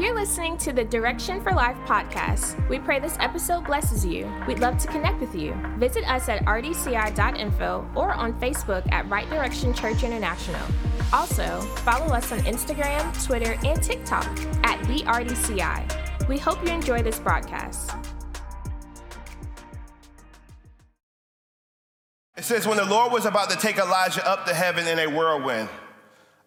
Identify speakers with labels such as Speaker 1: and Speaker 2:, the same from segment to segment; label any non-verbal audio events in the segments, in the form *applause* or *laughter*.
Speaker 1: You're listening to the Direction for Life podcast. We pray this episode blesses you. We'd love to connect with you. Visit us at rdci.info or on Facebook at Right Direction Church International. Also, follow us on Instagram, Twitter, and TikTok at the RDCI. We hope you enjoy this broadcast.
Speaker 2: It says, when the Lord was about to take Elijah up to heaven in a whirlwind,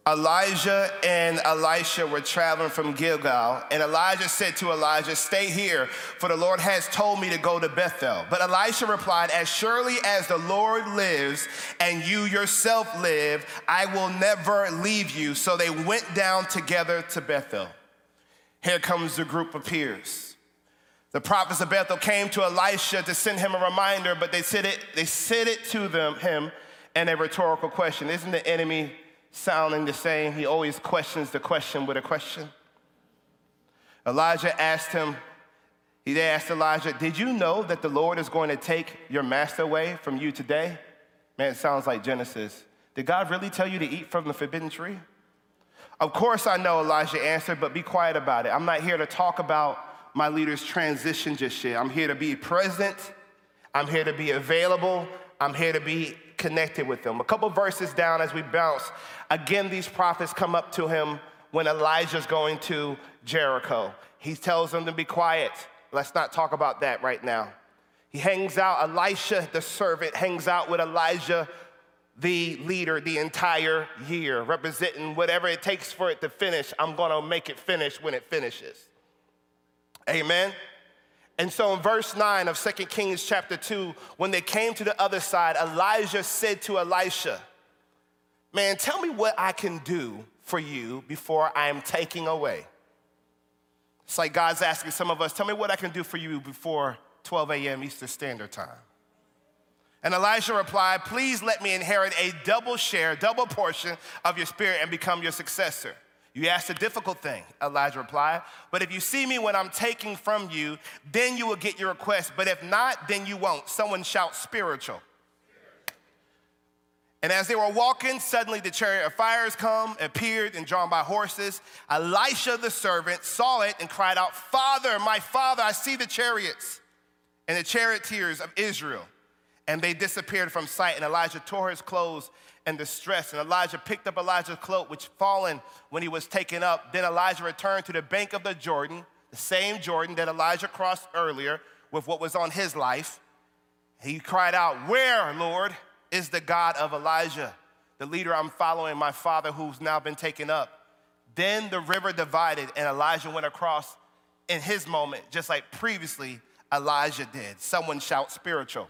Speaker 2: Elijah and Elisha were traveling from Gilgal, and Elijah said to Elijah, Stay here, for the Lord has told me to go to Bethel. But Elisha replied, As surely as the Lord lives and you yourself live, I will never leave you. So they went down together to Bethel. Here comes the group of peers. The prophets of Bethel came to Elisha to send him a reminder, but they said it, they said it to them, him in a rhetorical question. Isn't the enemy sounding the same. He always questions the question with a question. Elijah asked him, he asked Elijah, Did you know that the Lord is going to take your master away from you today? Man, it sounds like Genesis. Did God really tell you to eat from the forbidden tree? Of course, I know, Elijah answered, but be quiet about it. I'm not here to talk about my leader's transition just yet. I'm here to be present, I'm here to be available, I'm here to be connected with them. A couple verses down as we bounce, again, these prophets come up to him when Elijah's going to Jericho. He tells them to be quiet. Let's not talk about that right now. He hangs out, Elisha, the servant, hangs out with Elijah, the leader, the entire year, representing whatever it takes for it to finish. I'm gonna make it finish when it finishes. Amen. And so in verse 9 of 2 Kings chapter 2, when they came to the other side, Elijah said to Elisha, Man, tell me what I can do for you before I am taking away. It's like God's asking some of us, Tell me what I can do for you before 12 a.m. Eastern Standard Time. And Elisha replied, Please let me inherit a double share, double portion of your spirit and become your successor. You asked a difficult thing, Elijah replied. But if you see me when I'm taking from you, then you will get your request. But if not, then you won't. Someone shout spiritual. And as they were walking, suddenly the chariot of fires come, appeared, and drawn by horses. Elisha the servant saw it and cried out, Father, my father, I see the chariots and the charioteers of Israel. And they disappeared from sight. And Elijah tore his clothes and distress. And Elijah picked up Elijah's cloak, which fallen when he was taken up. Then Elijah returned to the bank of the Jordan, the same Jordan that Elijah crossed earlier with what was on his life. He cried out, Where, Lord, is the God of Elijah, the leader I'm following, my father who's now been taken up? Then the river divided, and Elijah went across in his moment, just like previously Elijah did. Someone shout spiritual,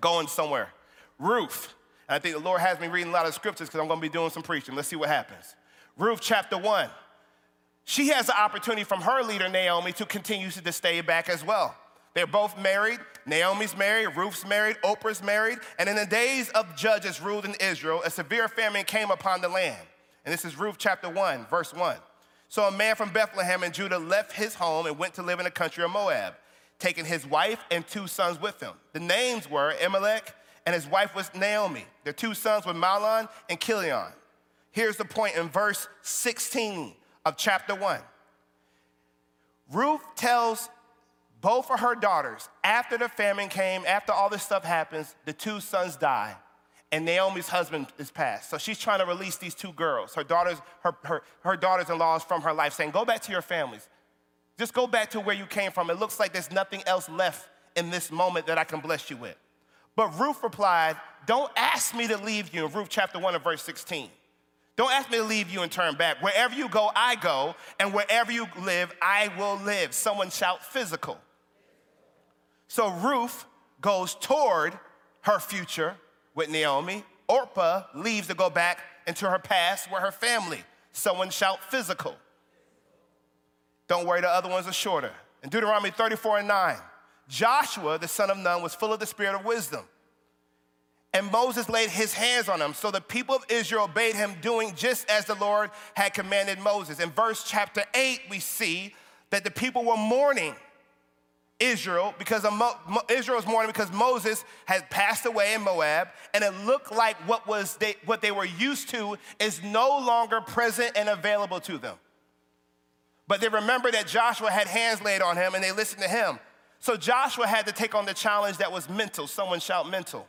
Speaker 2: going somewhere. Ruth, I think the Lord has me reading a lot of scriptures because I'm going to be doing some preaching. Let's see what happens. Ruth chapter 1. She has the opportunity from her leader, Naomi, to continue to stay back as well. They're both married. Naomi's married, Ruth's married, Orpah's married. And in the days of judges ruled in Israel, a severe famine came upon the land. And this is Ruth chapter 1, verse 1. So a man from Bethlehem in Judah left his home and went to live in the country of Moab, taking his wife and two sons with him. The names were Elimelech and his wife was Naomi. Their two sons were Mahlon and Chilion. Here's the point in verse 16 of chapter 1. Ruth tells both of her daughters, after the famine came, after all this stuff happens, the two sons die, and Naomi's husband is passed. So she's trying to release these two girls, her daughters, her, her, her daughters-in-laws from her life, saying, go back to your families. Just go back to where you came from. It looks like there's nothing else left in this moment that I can bless you with. But Ruth replied, Don't ask me to leave you in Ruth chapter 1 and verse 16. Don't ask me to leave you and turn back. Wherever you go, I go, and wherever you live, I will live. Someone shout physical. So Ruth goes toward her future with Naomi. Orpah leaves to go back into her past where her family. Someone shout physical. Don't worry, the other ones are shorter. In Deuteronomy 34 and 9, Joshua, the son of Nun, was full of the spirit of wisdom. And Moses laid his hands on him. So the people of Israel obeyed him, doing just as the Lord had commanded Moses. In verse chapter 8, we see that the people were mourning Israel because Mo- Israel was mourning because Moses had passed away in Moab, and it looked like what was they, what they were used to is no longer present and available to them. But they remember that Joshua had hands laid on him and they listened to him. So Joshua had to take on the challenge that was mental. Someone shout mental.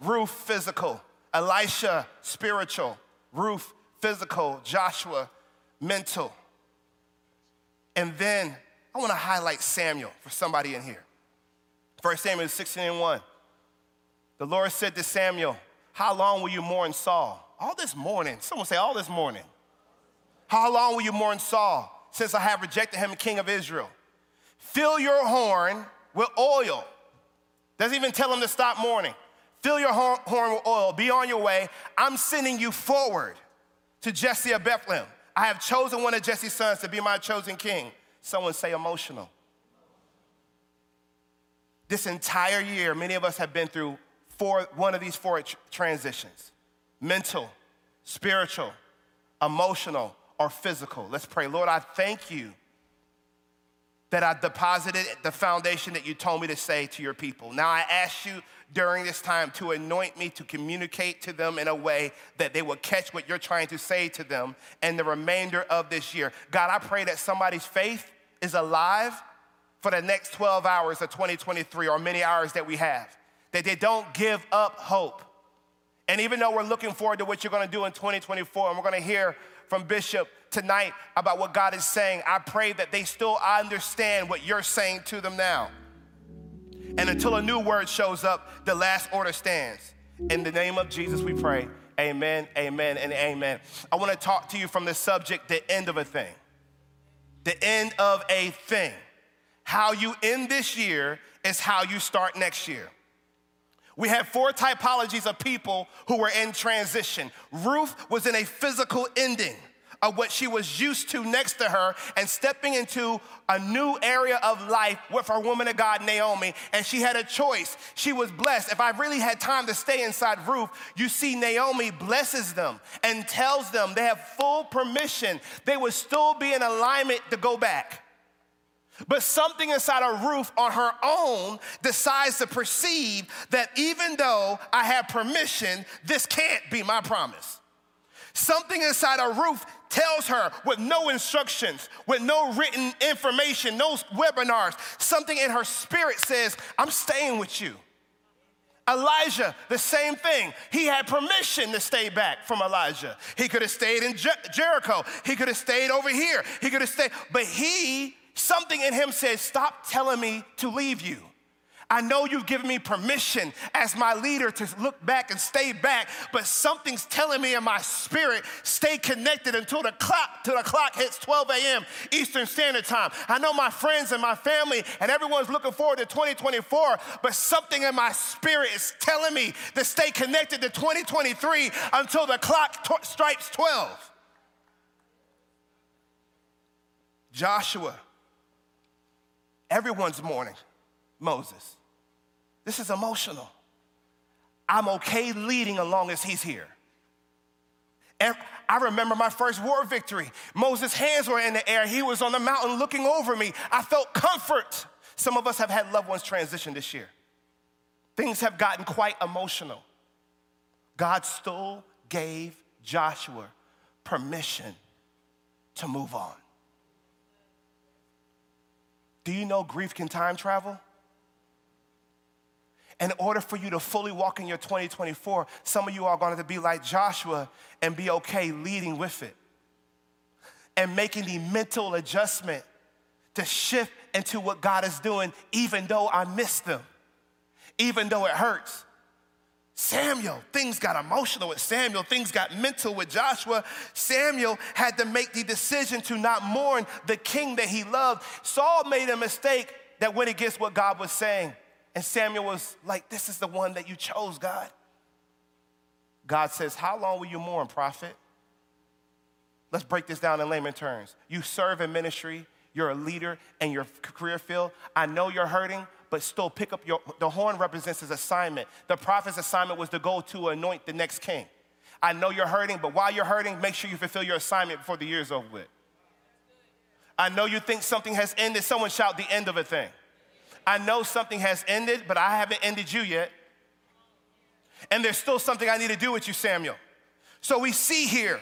Speaker 2: Ruth, physical. Elisha, spiritual. Ruth, physical. Joshua, mental. And then I want to highlight Samuel for somebody in here. 1 Samuel 16 and 1. The Lord said to Samuel, How long will you mourn Saul? All this morning. Someone say, All this morning. How long will you mourn Saul since I have rejected him, king of Israel? Fill your horn with oil. Doesn't even tell him to stop mourning. Fill your horn with oil. Be on your way. I'm sending you forward to Jesse of Bethlehem. I have chosen one of Jesse's sons to be my chosen king. Someone say emotional. This entire year, many of us have been through four, one of these four transitions mental, spiritual, emotional, or physical. Let's pray. Lord, I thank you that I deposited the foundation that you told me to say to your people. Now I ask you during this time to anoint me to communicate to them in a way that they will catch what you're trying to say to them and the remainder of this year. God, I pray that somebody's faith is alive for the next 12 hours of 2023 or many hours that we have, that they don't give up hope. And even though we're looking forward to what you're gonna do in 2024, and we're gonna hear from Bishop tonight about what God is saying, I pray that they still understand what you're saying to them now. And until a new word shows up, the last order stands. In the name of Jesus, we pray. Amen, amen, and amen. I want to talk to you from the subject, the end of a thing. The end of a thing. How you end this year is how you start next year. We have four typologies of people who were in transition. Ruth was in a physical ending of what she was used to next to her and stepping into a new area of life with her woman of God, Naomi. And she had a choice. She was blessed. If I really had time to stay inside Ruth, you see, Naomi blesses them and tells them they have full permission. They would still be in alignment to go back. But something inside of Ruth on her own decides to perceive that even though I have permission, this can't be my promise. Something inside of Ruth tells her with no instructions, with no written information, no webinars, something in her spirit says, I'm staying with you. Elijah, the same thing. He had permission to stay back from Elijah. He could have stayed in Jer- Jericho. He could have stayed over here. He could have stayed, but he something in him says, Stop telling me to leave you. I know you've given me permission as my leader to look back and stay back, but something's telling me in my spirit, stay connected until the clock, till the clock hits 12 a.m. Eastern Standard Time. I know my friends and my family and everyone's looking forward to 2024, but something in my spirit is telling me to stay connected to 2023 until the clock t- strikes 12. Joshua Everyone's mourning Moses. This is emotional. I'm okay leading along as he's here. And I remember my first war victory. Moses' hands were in the air. He was on the mountain looking over me. I felt comfort. Some of us have had loved ones transition this year. Things have gotten quite emotional. God still gave Joshua permission to move on. Do you know grief can time travel? In order for you to fully walk in your 2024, some of you are going to be like Joshua and be okay leading with it and making the mental adjustment to shift into what God is doing, even though I miss them, even though it hurts. Samuel, things got emotional with Samuel, things got mental with Joshua. Samuel had to make the decision to not mourn the king that he loved. Saul made a mistake that went against what God was saying. And Samuel was like, This is the one that you chose, God. God says, How long will you mourn, prophet? Let's break this down in layman terms. You serve in ministry, you're a leader in your career field. I know you're hurting, but still pick up your, the horn represents his assignment. The prophet's assignment was to go to anoint the next king. I know you're hurting, but while you're hurting, make sure you fulfill your assignment before the year's over with. I know you think something has ended. Someone shout the end of a thing. I know something has ended, but I haven't ended you yet. And there's still something I need to do with you, Samuel. So we see here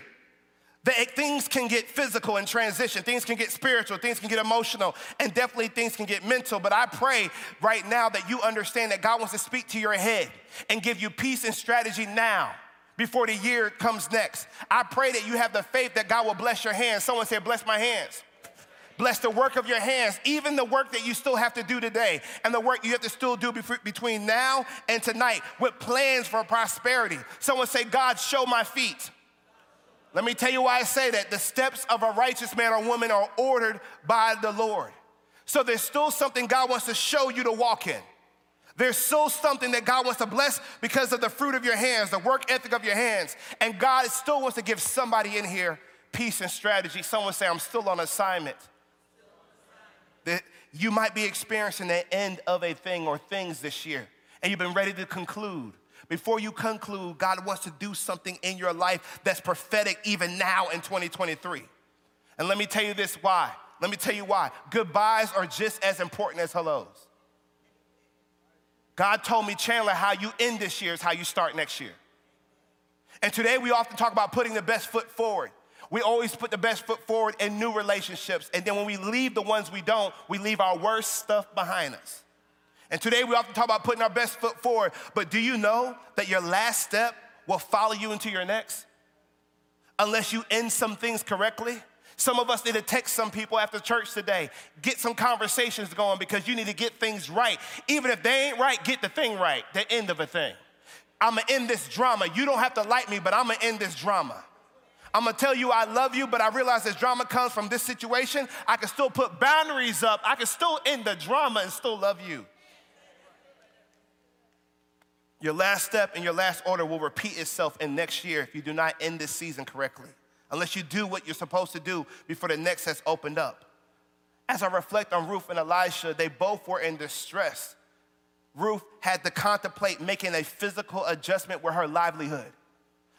Speaker 2: that things can get physical in transition, things can get spiritual, things can get emotional, and definitely things can get mental. But I pray right now that you understand that God wants to speak to your head and give you peace and strategy now before the year comes next. I pray that you have the faith that God will bless your hands. Someone said, Bless my hands. Bless the work of your hands, even the work that you still have to do today, and the work you have to still do between now and tonight with plans for prosperity. Someone say, God, show my feet. Let me tell you why I say that. The steps of a righteous man or woman are ordered by the Lord. So there's still something God wants to show you to walk in. There's still something that God wants to bless because of the fruit of your hands, the work ethic of your hands. And God still wants to give somebody in here peace and strategy. Someone say, I'm still on assignment. That you might be experiencing the end of a thing or things this year, and you've been ready to conclude. Before you conclude, God wants to do something in your life that's prophetic even now in 2023. And let me tell you this why. Let me tell you why. Goodbyes are just as important as hellos. God told me, Chandler, how you end this year is how you start next year. And today we often talk about putting the best foot forward. We always put the best foot forward in new relationships. And then when we leave the ones we don't, we leave our worst stuff behind us. And today we often talk about putting our best foot forward, but do you know that your last step will follow you into your next? Unless you end some things correctly. Some of us need to text some people after church today, get some conversations going because you need to get things right. Even if they ain't right, get the thing right, the end of a thing. I'm gonna end this drama. You don't have to like me, but I'm gonna end this drama. I'm gonna tell you I love you, but I realize this drama comes from this situation. I can still put boundaries up, I can still end the drama and still love you. Your last step and your last order will repeat itself in next year if you do not end this season correctly, unless you do what you're supposed to do before the next has opened up. As I reflect on Ruth and Elisha, they both were in distress. Ruth had to contemplate making a physical adjustment with her livelihood.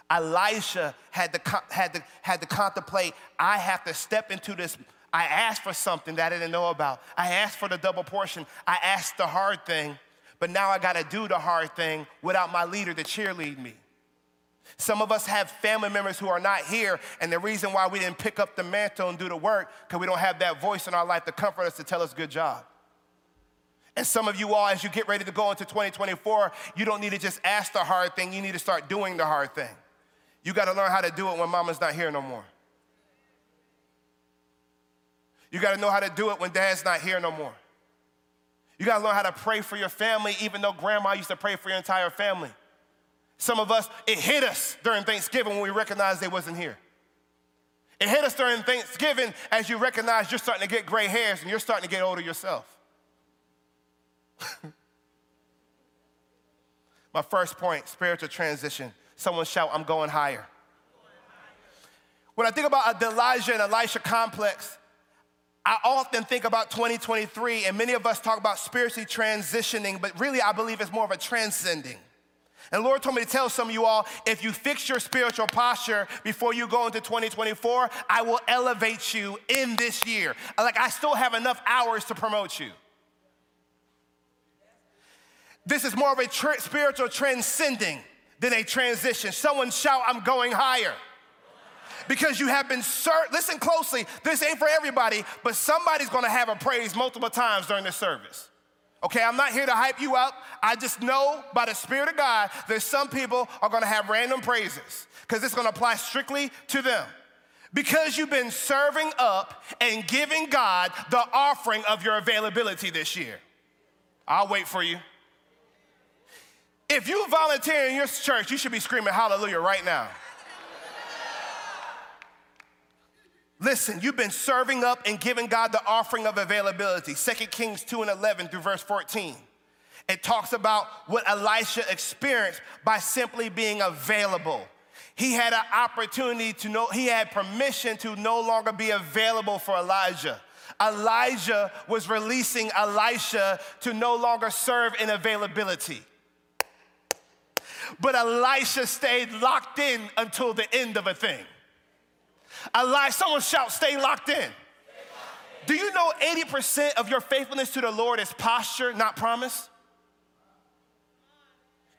Speaker 2: Elisha had to, had, to, had to contemplate, I have to step into this. I asked for something that I didn't know about. I asked for the double portion. I asked the hard thing but now I gotta do the hard thing without my leader to cheerlead me. Some of us have family members who are not here, and the reason why we didn't pick up the mantle and do the work, because we don't have that voice in our life to comfort us to tell us good job. And some of you all, as you get ready to go into 2024, you don't need to just ask the hard thing, you need to start doing the hard thing. You gotta learn how to do it when mama's not here no more. You gotta know how to do it when dad's not here no more. You gotta learn how to pray for your family, even though grandma used to pray for your entire family. Some of us, it hit us during Thanksgiving when we recognized they wasn't here. It hit us during Thanksgiving as you recognize you're starting to get gray hairs and you're starting to get older yourself. *laughs* My first point spiritual transition. Someone shout, I'm going higher. When I think about the Elijah and Elisha complex, I often think about 2023, and many of us talk about spiritually transitioning, but really I believe it's more of a transcending. And Lord told me to tell some of you all if you fix your spiritual posture before you go into 2024, I will elevate you in this year. Like, I still have enough hours to promote you. This is more of a spiritual transcending than a transition. Someone shout, I'm going higher because you have been served. Listen closely, this ain't for everybody, but somebody's gonna have a praise multiple times during this service. Okay, I'm not here to hype you up. I just know by the Spirit of God that some people are gonna have random praises because it's gonna apply strictly to them. Because you've been serving up and giving God the offering of your availability this year. I'll wait for you. If you volunteer in your church, you should be screaming hallelujah right now. Listen, you've been serving up and giving God the offering of availability. 2 Kings 2 and 11 through verse 14. It talks about what Elisha experienced by simply being available. He had an opportunity to know, he had permission to no longer be available for Elijah. Elijah was releasing Elisha to no longer serve in availability. But Elisha stayed locked in until the end of a thing. Alive, someone shout, stay locked in. Do you know 80% of your faithfulness to the Lord is posture, not promise?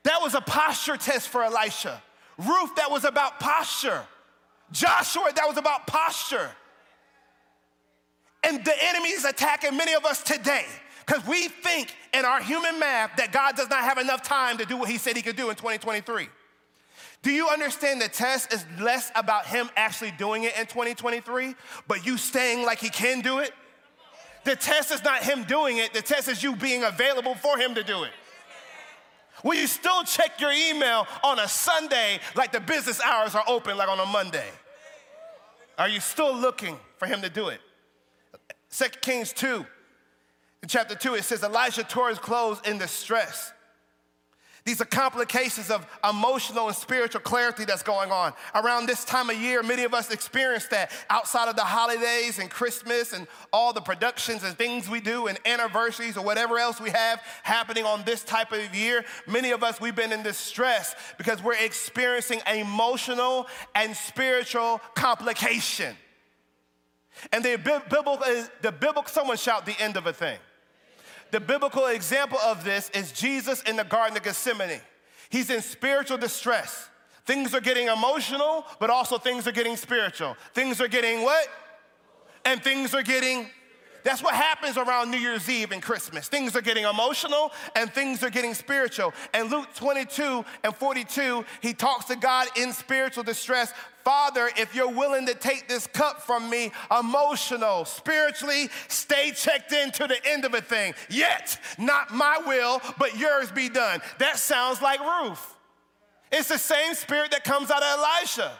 Speaker 2: That was a posture test for Elisha. Ruth, that was about posture. Joshua, that was about posture. And the enemy is attacking many of us today because we think in our human math that God does not have enough time to do what he said he could do in 2023. Do you understand the test is less about him actually doing it in 2023, but you staying like he can do it? The test is not him doing it, the test is you being available for him to do it. Will you still check your email on a Sunday like the business hours are open like on a Monday? Are you still looking for him to do it? 2 Kings 2, in chapter 2, it says Elijah tore his clothes in distress. These are complications of emotional and spiritual clarity that's going on. Around this time of year, many of us experience that outside of the holidays and Christmas and all the productions and things we do and anniversaries or whatever else we have happening on this type of year. Many of us, we've been in distress because we're experiencing emotional and spiritual complication. And the biblical, the biblical, someone shout the end of a thing. The biblical example of this is Jesus in the Garden of Gethsemane. He's in spiritual distress. Things are getting emotional, but also things are getting spiritual. Things are getting what? And things are getting that's what happens around New Year's Eve and Christmas. Things are getting emotional and things are getting spiritual. And Luke 22 and 42, he talks to God in spiritual distress. Father, if you're willing to take this cup from me, emotional, spiritually, stay checked in to the end of a thing. Yet, not my will, but yours be done. That sounds like Ruth. It's the same spirit that comes out of Elisha.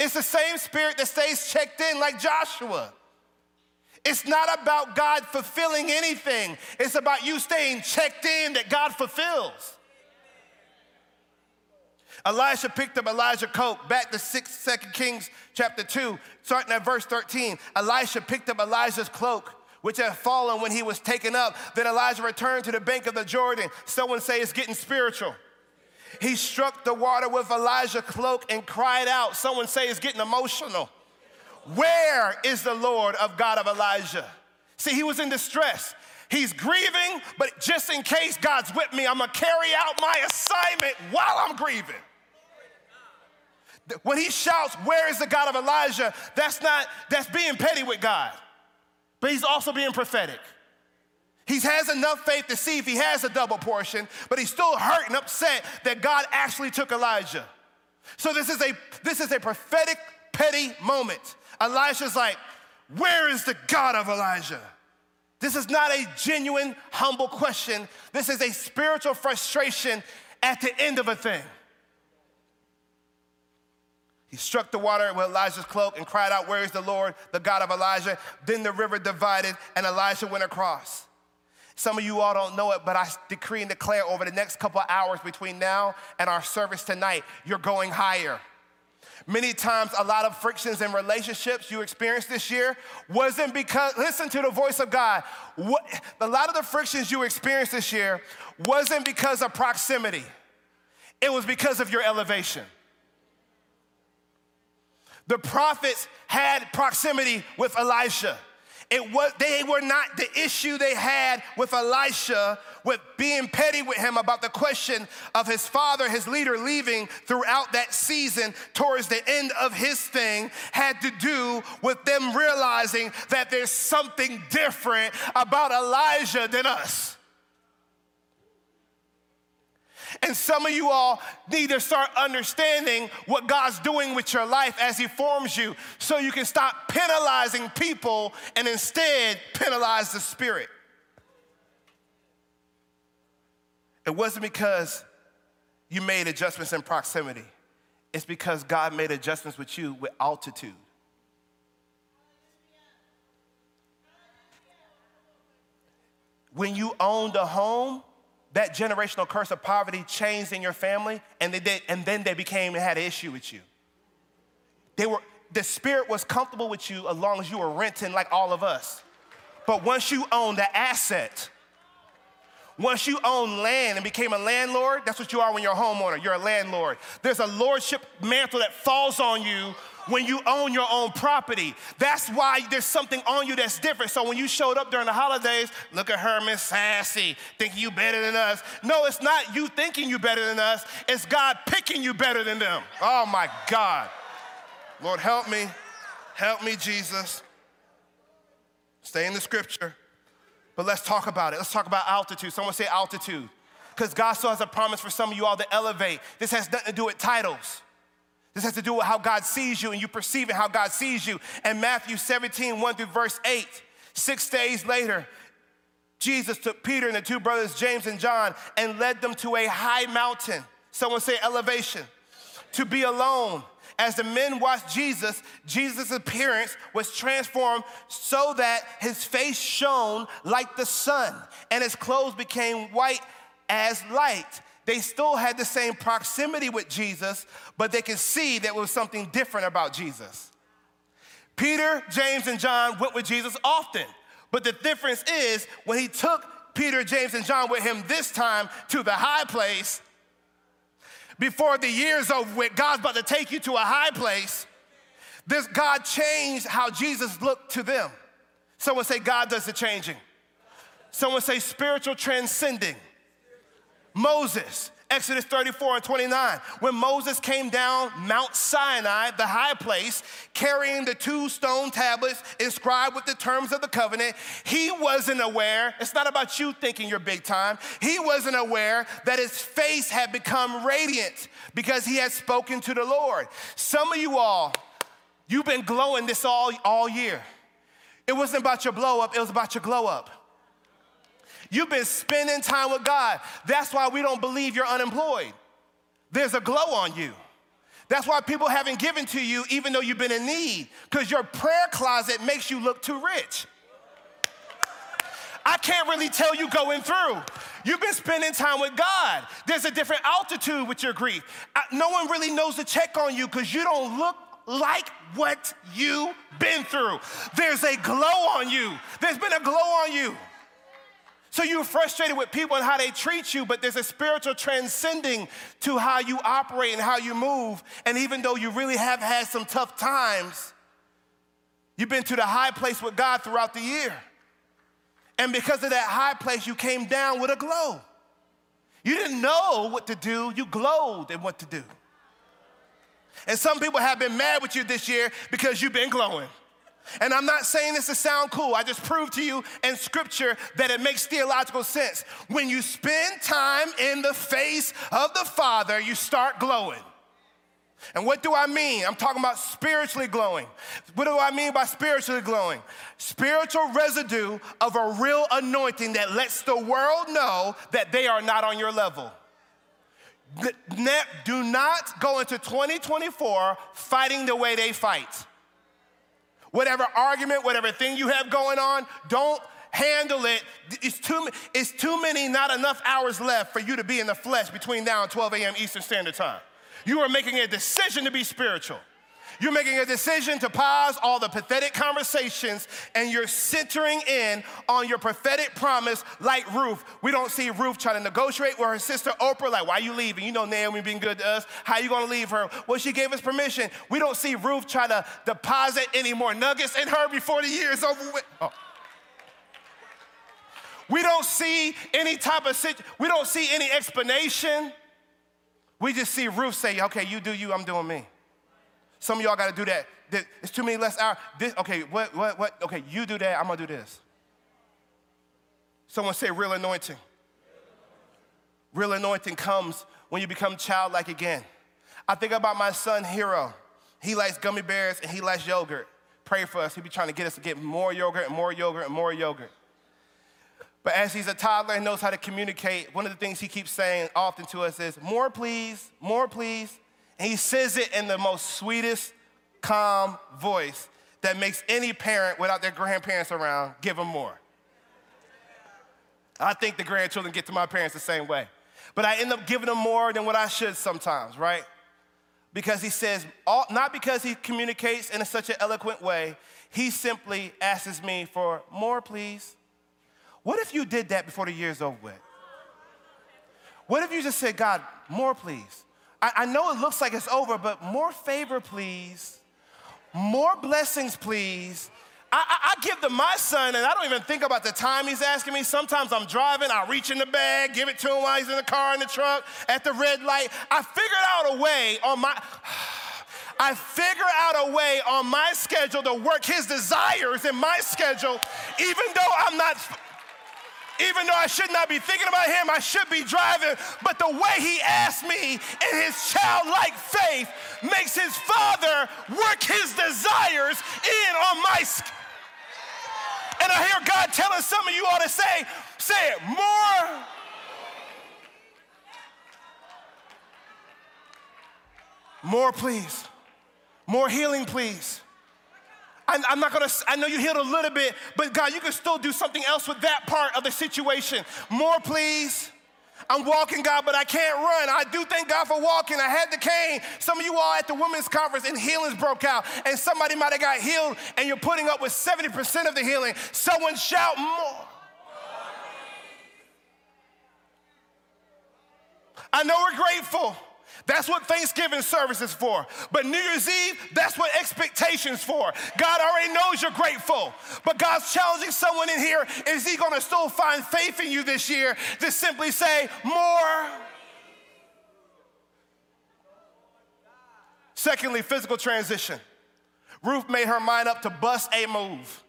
Speaker 2: It's the same spirit that stays checked in like Joshua. It's not about God fulfilling anything, it's about you staying checked in that God fulfills. Elisha picked up Elijah's coat. Back to 6 2 Kings chapter 2, starting at verse 13. Elisha picked up Elijah's cloak, which had fallen when he was taken up. Then Elijah returned to the bank of the Jordan. Someone say it's getting spiritual. He struck the water with Elijah's cloak and cried out. Someone say it's getting emotional. Where is the Lord of God of Elijah? See, he was in distress. He's grieving, but just in case God's with me, I'm gonna carry out my assignment while I'm grieving. When he shouts, Where is the God of Elijah? That's not, that's being petty with God, but he's also being prophetic. He has enough faith to see if he has a double portion, but he's still hurt and upset that God actually took Elijah. So this is a this is a prophetic petty moment. Elisha's like, Where is the God of Elijah? This is not a genuine, humble question. This is a spiritual frustration at the end of a thing. He struck the water with Elijah's cloak and cried out, Where is the Lord, the God of Elijah? Then the river divided and Elijah went across. Some of you all don't know it, but I decree and declare over the next couple hours between now and our service tonight, you're going higher. Many times, a lot of frictions in relationships you experienced this year wasn't because, listen to the voice of God. What, a lot of the frictions you experienced this year wasn't because of proximity, it was because of your elevation. The prophets had proximity with Elisha. It was, they were not the issue they had with Elisha, with being petty with him about the question of his father, his leader, leaving throughout that season towards the end of his thing, had to do with them realizing that there's something different about Elijah than us. And some of you all need to start understanding what God's doing with your life as He forms you so you can stop penalizing people and instead penalize the Spirit. It wasn't because you made adjustments in proximity, it's because God made adjustments with you with altitude. When you owned a home, that generational curse of poverty changed in your family, and they did, and then they became and had an issue with you. They were the spirit was comfortable with you as long as you were renting like all of us. But once you own the asset, once you own land and became a landlord, that's what you are when you're a homeowner. You're a landlord. There's a lordship mantle that falls on you when you own your own property. That's why there's something on you that's different. So when you showed up during the holidays, look at her, Miss Sassy, thinking you better than us. No, it's not you thinking you better than us. It's God picking you better than them. Oh my God. Lord, help me. Help me, Jesus. Stay in the scripture. But let's talk about it. Let's talk about altitude. Someone say altitude. Because God still has a promise for some of you all to elevate. This has nothing to do with titles. This has to do with how God sees you and you perceive it, how God sees you. And Matthew 17, 1 through verse 8, six days later, Jesus took Peter and the two brothers, James and John, and led them to a high mountain. Someone say elevation. To be alone. As the men watched Jesus, Jesus' appearance was transformed so that his face shone like the sun and his clothes became white as light. They still had the same proximity with Jesus, but they could see that was something different about Jesus. Peter, James, and John went with Jesus often, but the difference is when he took Peter, James, and John with him this time to the high place, before the year's over with, God's about to take you to a high place. This God changed how Jesus looked to them. Someone say, God does the changing. Someone say, spiritual transcending. Moses, Exodus 34 and 29. When Moses came down Mount Sinai, the high place, carrying the two stone tablets inscribed with the terms of the covenant, he wasn't aware. It's not about you thinking you're big time. He wasn't aware that his face had become radiant because he had spoken to the Lord. Some of you all, you've been glowing this all, all year. It wasn't about your blow up, it was about your glow up. You've been spending time with God. That's why we don't believe you're unemployed. There's a glow on you. That's why people haven't given to you even though you've been in need, because your prayer closet makes you look too rich. I can't really tell you going through. You've been spending time with God. There's a different altitude with your grief. No one really knows to check on you because you don't look like what you've been through. There's a glow on you. There's been a glow on you. So you're frustrated with people and how they treat you, but there's a spiritual transcending to how you operate and how you move. And even though you really have had some tough times, you've been to the high place with God throughout the year. And because of that high place, you came down with a glow. You didn't know what to do, you glowed in what to do. And some people have been mad with you this year because you've been glowing. And I'm not saying this to sound cool. I just proved to you in scripture that it makes theological sense. When you spend time in the face of the Father, you start glowing. And what do I mean? I'm talking about spiritually glowing. What do I mean by spiritually glowing? Spiritual residue of a real anointing that lets the world know that they are not on your level. Do not go into 2024 fighting the way they fight whatever argument, whatever thing you have going on, don't handle it. It's too, it's too many, not enough hours left for you to be in the flesh between now and 12 a.m. Eastern Standard Time. You are making a decision to be spiritual. You're making a decision to pause all the pathetic conversations and you're centering in on your prophetic promise like Ruth. We don't see Ruth trying to negotiate with her sister Oprah, like, why are you leaving? You know Naomi being good to us. How you gonna leave her? Well, she gave us permission. We don't see Ruth try to deposit any more nuggets in her before the year is over with. Oh. We don't see any type of, we don't see any explanation. We just see Ruth say, okay, you do you, I'm doing me. Some of y'all got to do that. It's too many less hours. This, okay, what, what, what? Okay, you do that. I'm gonna do this. Someone say real anointing. Real anointing comes when you become childlike again. I think about my son Hero. He likes gummy bears and he likes yogurt. Pray for us. He be trying to get us to get more yogurt and more yogurt and more yogurt. But as he's a toddler and knows how to communicate, one of the things he keeps saying often to us is, more please, more please. And he says it in the most sweetest, calm voice that makes any parent without their grandparents around give them more. I think the grandchildren get to my parents the same way. But I end up giving them more than what I should sometimes, right? Because he says, all, not because he communicates in such an eloquent way, he simply asks me for more, please. What if you did that before the year's over with? What if you just said, God, more, please? I, I know it looks like it's over, but more favor, please. More blessings, please. I, I, give to my son, and I don't even think about the time he's asking me. Sometimes I'm driving, I reach in the bag, give it to him while he's in the car, in the truck, at the red light. I figured out a way on my. *sighs* I figure out a way on my schedule to work his desires in my schedule, even though I'm not even though I should not be thinking about him, I should be driving. But the way he asked me in his childlike faith makes his father work his desires in on my. skin. And I hear God telling some of you ought to say, say it more. More, please. More healing, please. I'm not gonna, I know you healed a little bit, but God, you can still do something else with that part of the situation. More, please. I'm walking, God, but I can't run. I do thank God for walking. I had the cane. Some of you all at the women's conference and healings broke out, and somebody might have got healed, and you're putting up with 70% of the healing. Someone shout more. I know we're grateful. That's what Thanksgiving service is for. But New Year's Eve, that's what expectation's for. God already knows you're grateful. But God's challenging someone in here is He gonna still find faith in you this year to simply say, more? Secondly, physical transition. Ruth made her mind up to bust a move.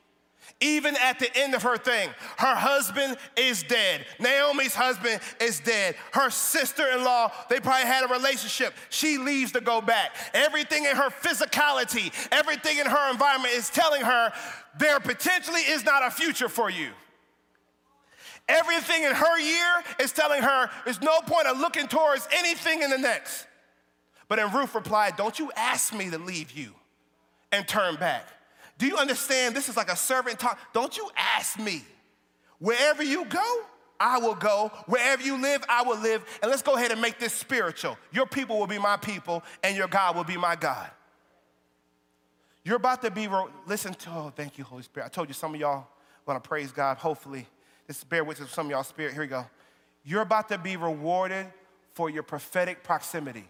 Speaker 2: Even at the end of her thing, her husband is dead. Naomi's husband is dead. Her sister in law, they probably had a relationship. She leaves to go back. Everything in her physicality, everything in her environment is telling her there potentially is not a future for you. Everything in her year is telling her there's no point of looking towards anything in the next. But then Ruth replied, Don't you ask me to leave you and turn back. Do you understand? This is like a servant talk. Don't you ask me. Wherever you go, I will go. Wherever you live, I will live. And let's go ahead and make this spiritual. Your people will be my people, and your God will be my God. You're about to be, listen to, oh, thank you, Holy Spirit. I told you some of y'all want to praise God. Hopefully, this bear witness some of y'all spirit. Here we go. You're about to be rewarded for your prophetic proximity.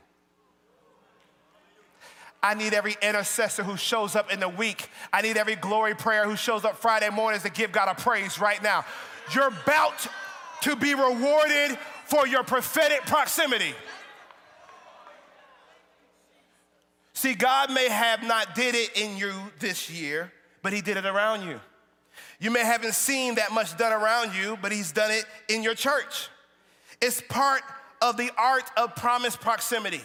Speaker 2: I need every intercessor who shows up in the week. I need every glory prayer who shows up Friday mornings to give God a praise right now. You're about to be rewarded for your prophetic proximity. See, God may have not did it in you this year, but he did it around you. You may haven't seen that much done around you, but he's done it in your church. It's part of the art of promise proximity.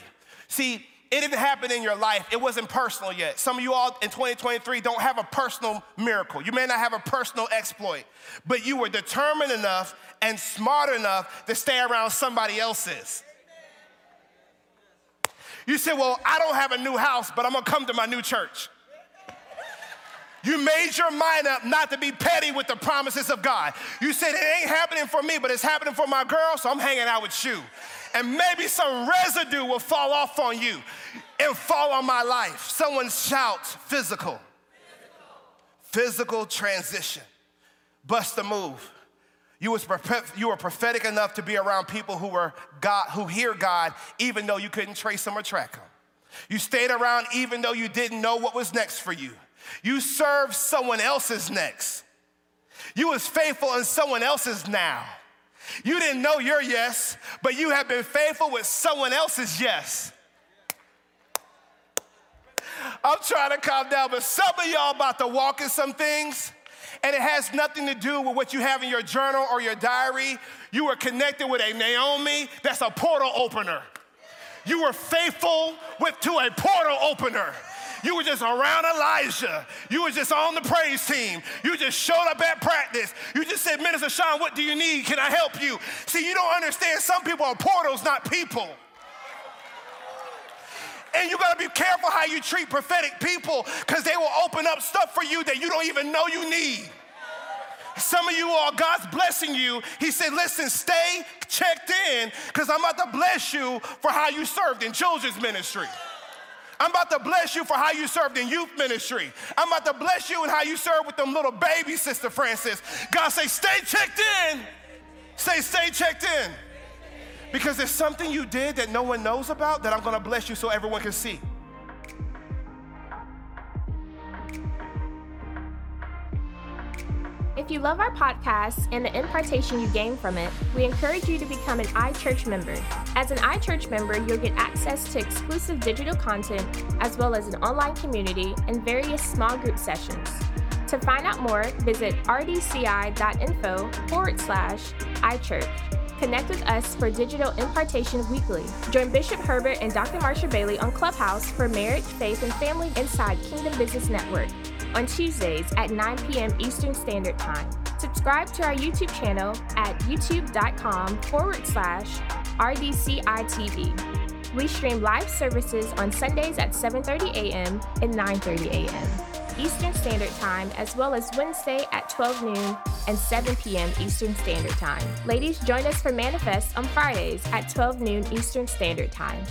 Speaker 2: See, it didn't happen in your life. It wasn't personal yet. Some of you all in 2023 don't have a personal miracle. You may not have a personal exploit, but you were determined enough and smart enough to stay around somebody else's. You said, Well, I don't have a new house, but I'm gonna come to my new church. You made your mind up not to be petty with the promises of God. You said, It ain't happening for me, but it's happening for my girl, so I'm hanging out with you and maybe some residue will fall off on you and fall on my life. Someone shouts physical. Physical, transition. Bust the move. You, was, you were prophetic enough to be around people who were God, who hear God, even though you couldn't trace them or track them. You stayed around even though you didn't know what was next for you. You served someone else's next. You was faithful in someone else's now. You didn't know your yes, but you have been faithful with someone else's yes. I'm trying to calm down, but some of y'all about to walk in some things, and it has nothing to do with what you have in your journal or your diary. You were connected with a Naomi that's a portal opener. You were faithful with to a portal opener. You were just around Elijah. You were just on the praise team. You just showed up at practice. You just said, Minister Sean, what do you need? Can I help you? See, you don't understand. Some people are portals, not people. And you gotta be careful how you treat prophetic people because they will open up stuff for you that you don't even know you need. Some of you all, God's blessing you. He said, listen, stay checked in because I'm about to bless you for how you served in children's ministry. I'm about to bless you for how you served in youth ministry. I'm about to bless you and how you served with them little babies, Sister Francis. God say, stay checked in. Say, stay checked in. Because there's something you did that no one knows about that I'm gonna bless you so everyone can see.
Speaker 1: If you love our podcast and the impartation you gain from it, we encourage you to become an iChurch member. As an iChurch member, you'll get access to exclusive digital content, as well as an online community and various small group sessions. To find out more, visit rdci.info forward slash iChurch. Connect with us for digital impartation weekly. Join Bishop Herbert and Dr. Marsha Bailey on Clubhouse for Marriage, Faith, and Family Inside Kingdom Business Network on Tuesdays at 9 p.m. Eastern Standard Time. Subscribe to our YouTube channel at youtube.com forward slash RDCITV. We stream live services on Sundays at 7.30 a.m. and 9.30 a.m. Eastern Standard Time, as well as Wednesday at 12 noon and 7 p.m. Eastern Standard Time. Ladies, join us for Manifest on Fridays at 12 noon Eastern Standard Time.